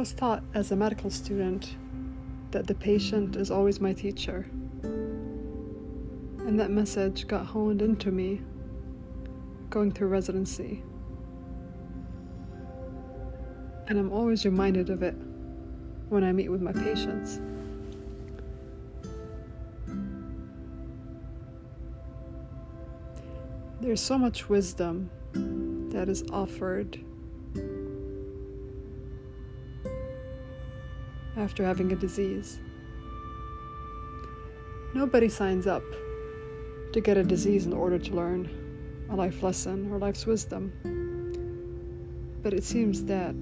was taught as a medical student that the patient is always my teacher. And that message got honed into me going through residency. And I'm always reminded of it when I meet with my patients. There's so much wisdom that is offered after having a disease. Nobody signs up to get a disease in order to learn a life lesson or life's wisdom. But it seems that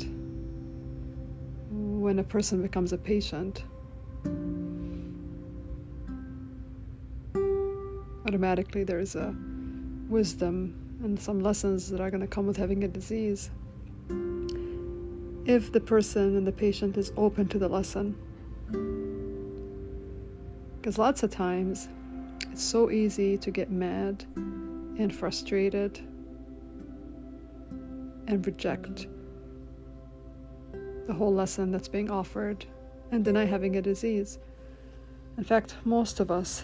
when a person becomes a patient, automatically there's a wisdom and some lessons that are going to come with having a disease if the person and the patient is open to the lesson. Because lots of times it's so easy to get mad and frustrated and reject the whole lesson that's being offered and deny having a disease. In fact, most of us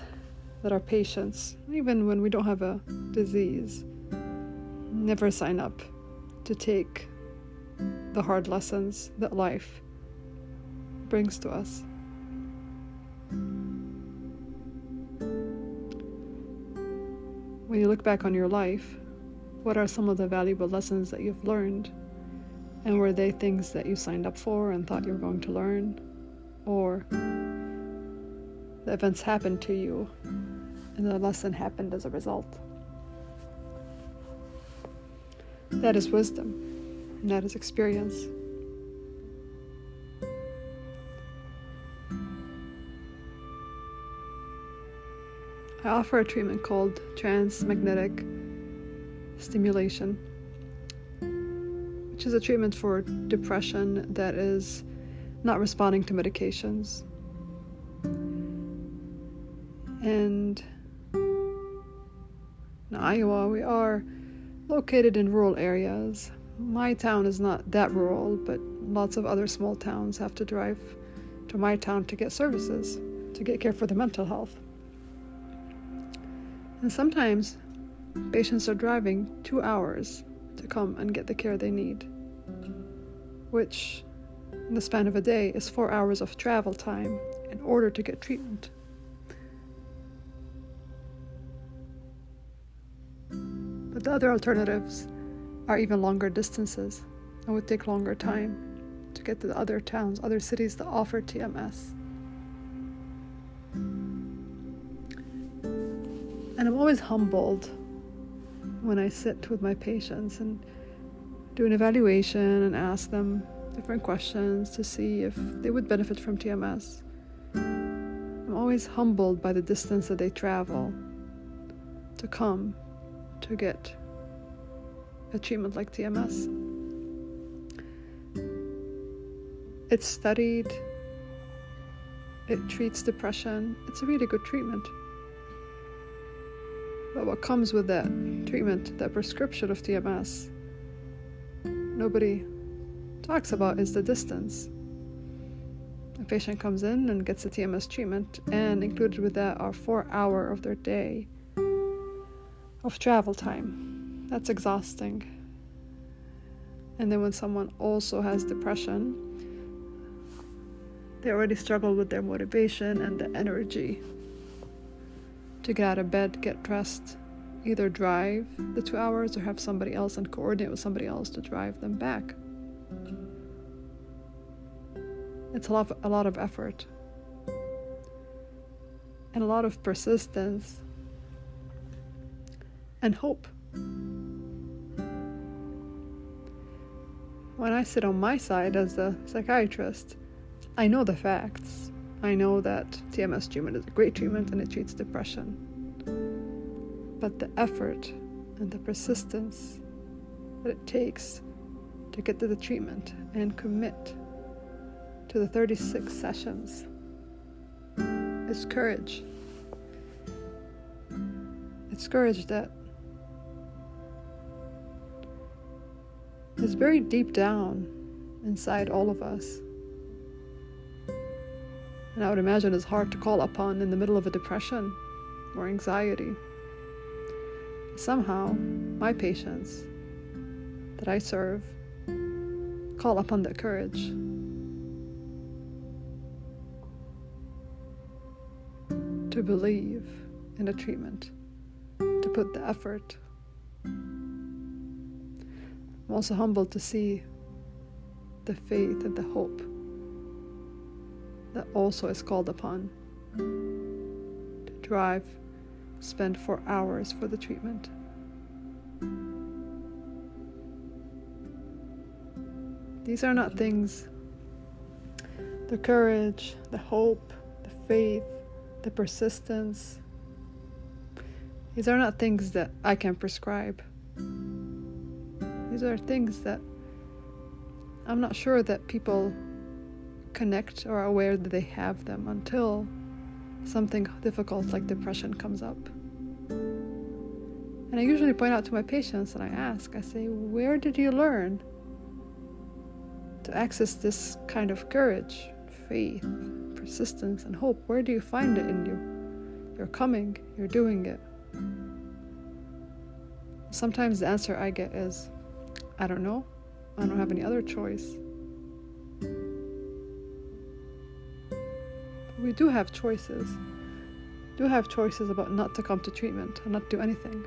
that are patients, even when we don't have a disease, never sign up to take the hard lessons that life brings to us. When you look back on your life, what are some of the valuable lessons that you've learned? And were they things that you signed up for and thought you were going to learn? Or the events happened to you and the lesson happened as a result? That is wisdom, and that is experience. I offer a treatment called transmagnetic stimulation, which is a treatment for depression that is not responding to medications. And in Iowa, we are located in rural areas. My town is not that rural, but lots of other small towns have to drive to my town to get services, to get care for their mental health. And sometimes patients are driving two hours to come and get the care they need, which, in the span of a day, is four hours of travel time in order to get treatment. But the other alternatives are even longer distances and would take longer time to get to the other towns, other cities that offer TMS. And I'm always humbled when I sit with my patients and do an evaluation and ask them different questions to see if they would benefit from TMS. I'm always humbled by the distance that they travel to come to get a treatment like TMS. It's studied, it treats depression, it's a really good treatment. But what comes with that treatment, that prescription of TMS, nobody talks about is the distance. A patient comes in and gets a TMS treatment, and included with that are four hours of their day of travel time. That's exhausting. And then when someone also has depression, they already struggle with their motivation and the energy to get out of bed, get dressed, either drive the two hours or have somebody else and coordinate with somebody else to drive them back. It's a lot of, a lot of effort and a lot of persistence and hope. When I sit on my side as a psychiatrist, I know the facts. I know that TMS treatment is a great treatment and it treats depression. But the effort and the persistence that it takes to get to the treatment and commit to the 36 sessions is courage. It's courage that is very deep down inside all of us and I would imagine is hard to call upon in the middle of a depression or anxiety. Somehow, my patients that I serve call upon that courage. To believe in the treatment, to put the effort. I'm also humbled to see the faith and the hope that also is called upon to drive, spend four hours for the treatment. These are not things, the courage, the hope, the faith, the persistence. These are not things that I can prescribe. These are things that I'm not sure that people connect or are aware that they have them until something difficult like depression comes up. And I usually point out to my patients and I ask, I say, Where did you learn to access this kind of courage, faith, persistence, and hope? Where do you find it in you? You're coming, you're doing it. Sometimes the answer I get is, I don't know. I don't have any other choice. we do have choices. Do have choices about not to come to treatment and not do anything.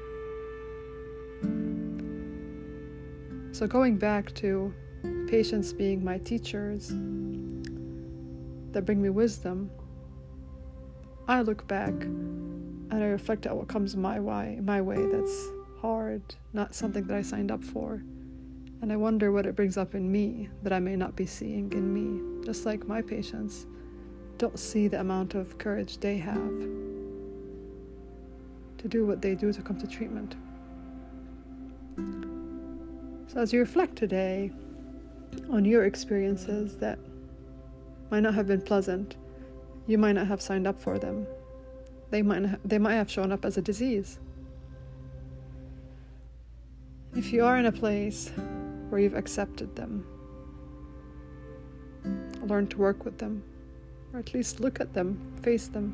So going back to patients being my teachers that bring me wisdom, I look back and I reflect at what comes my way, my way that's hard, not something that I signed up for. And I wonder what it brings up in me that I may not be seeing in me, just like my patients don't see the amount of courage they have to do what they do to come to treatment. So, as you reflect today on your experiences that might not have been pleasant, you might not have signed up for them. They might, they might have shown up as a disease. If you are in a place where you've accepted them, learn to work with them, or at least look at them, face them.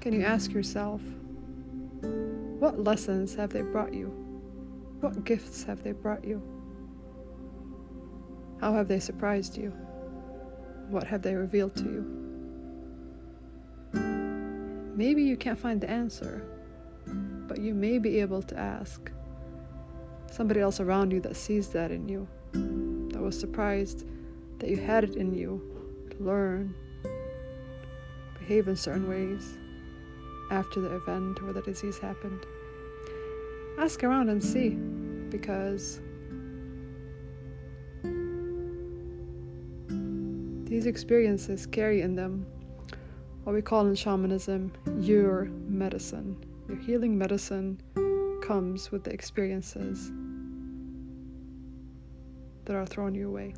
Can you ask yourself, what lessons have they brought you? What gifts have they brought you? How have they surprised you? What have they revealed to you? Maybe you can't find the answer, but you may be able to ask somebody else around you that sees that in you, that was surprised that you had it in you to learn, behave in certain ways after the event or the disease happened. Ask around and see because these experiences carry in them what we call in shamanism your medicine. Your healing medicine comes with the experiences that are thrown your way.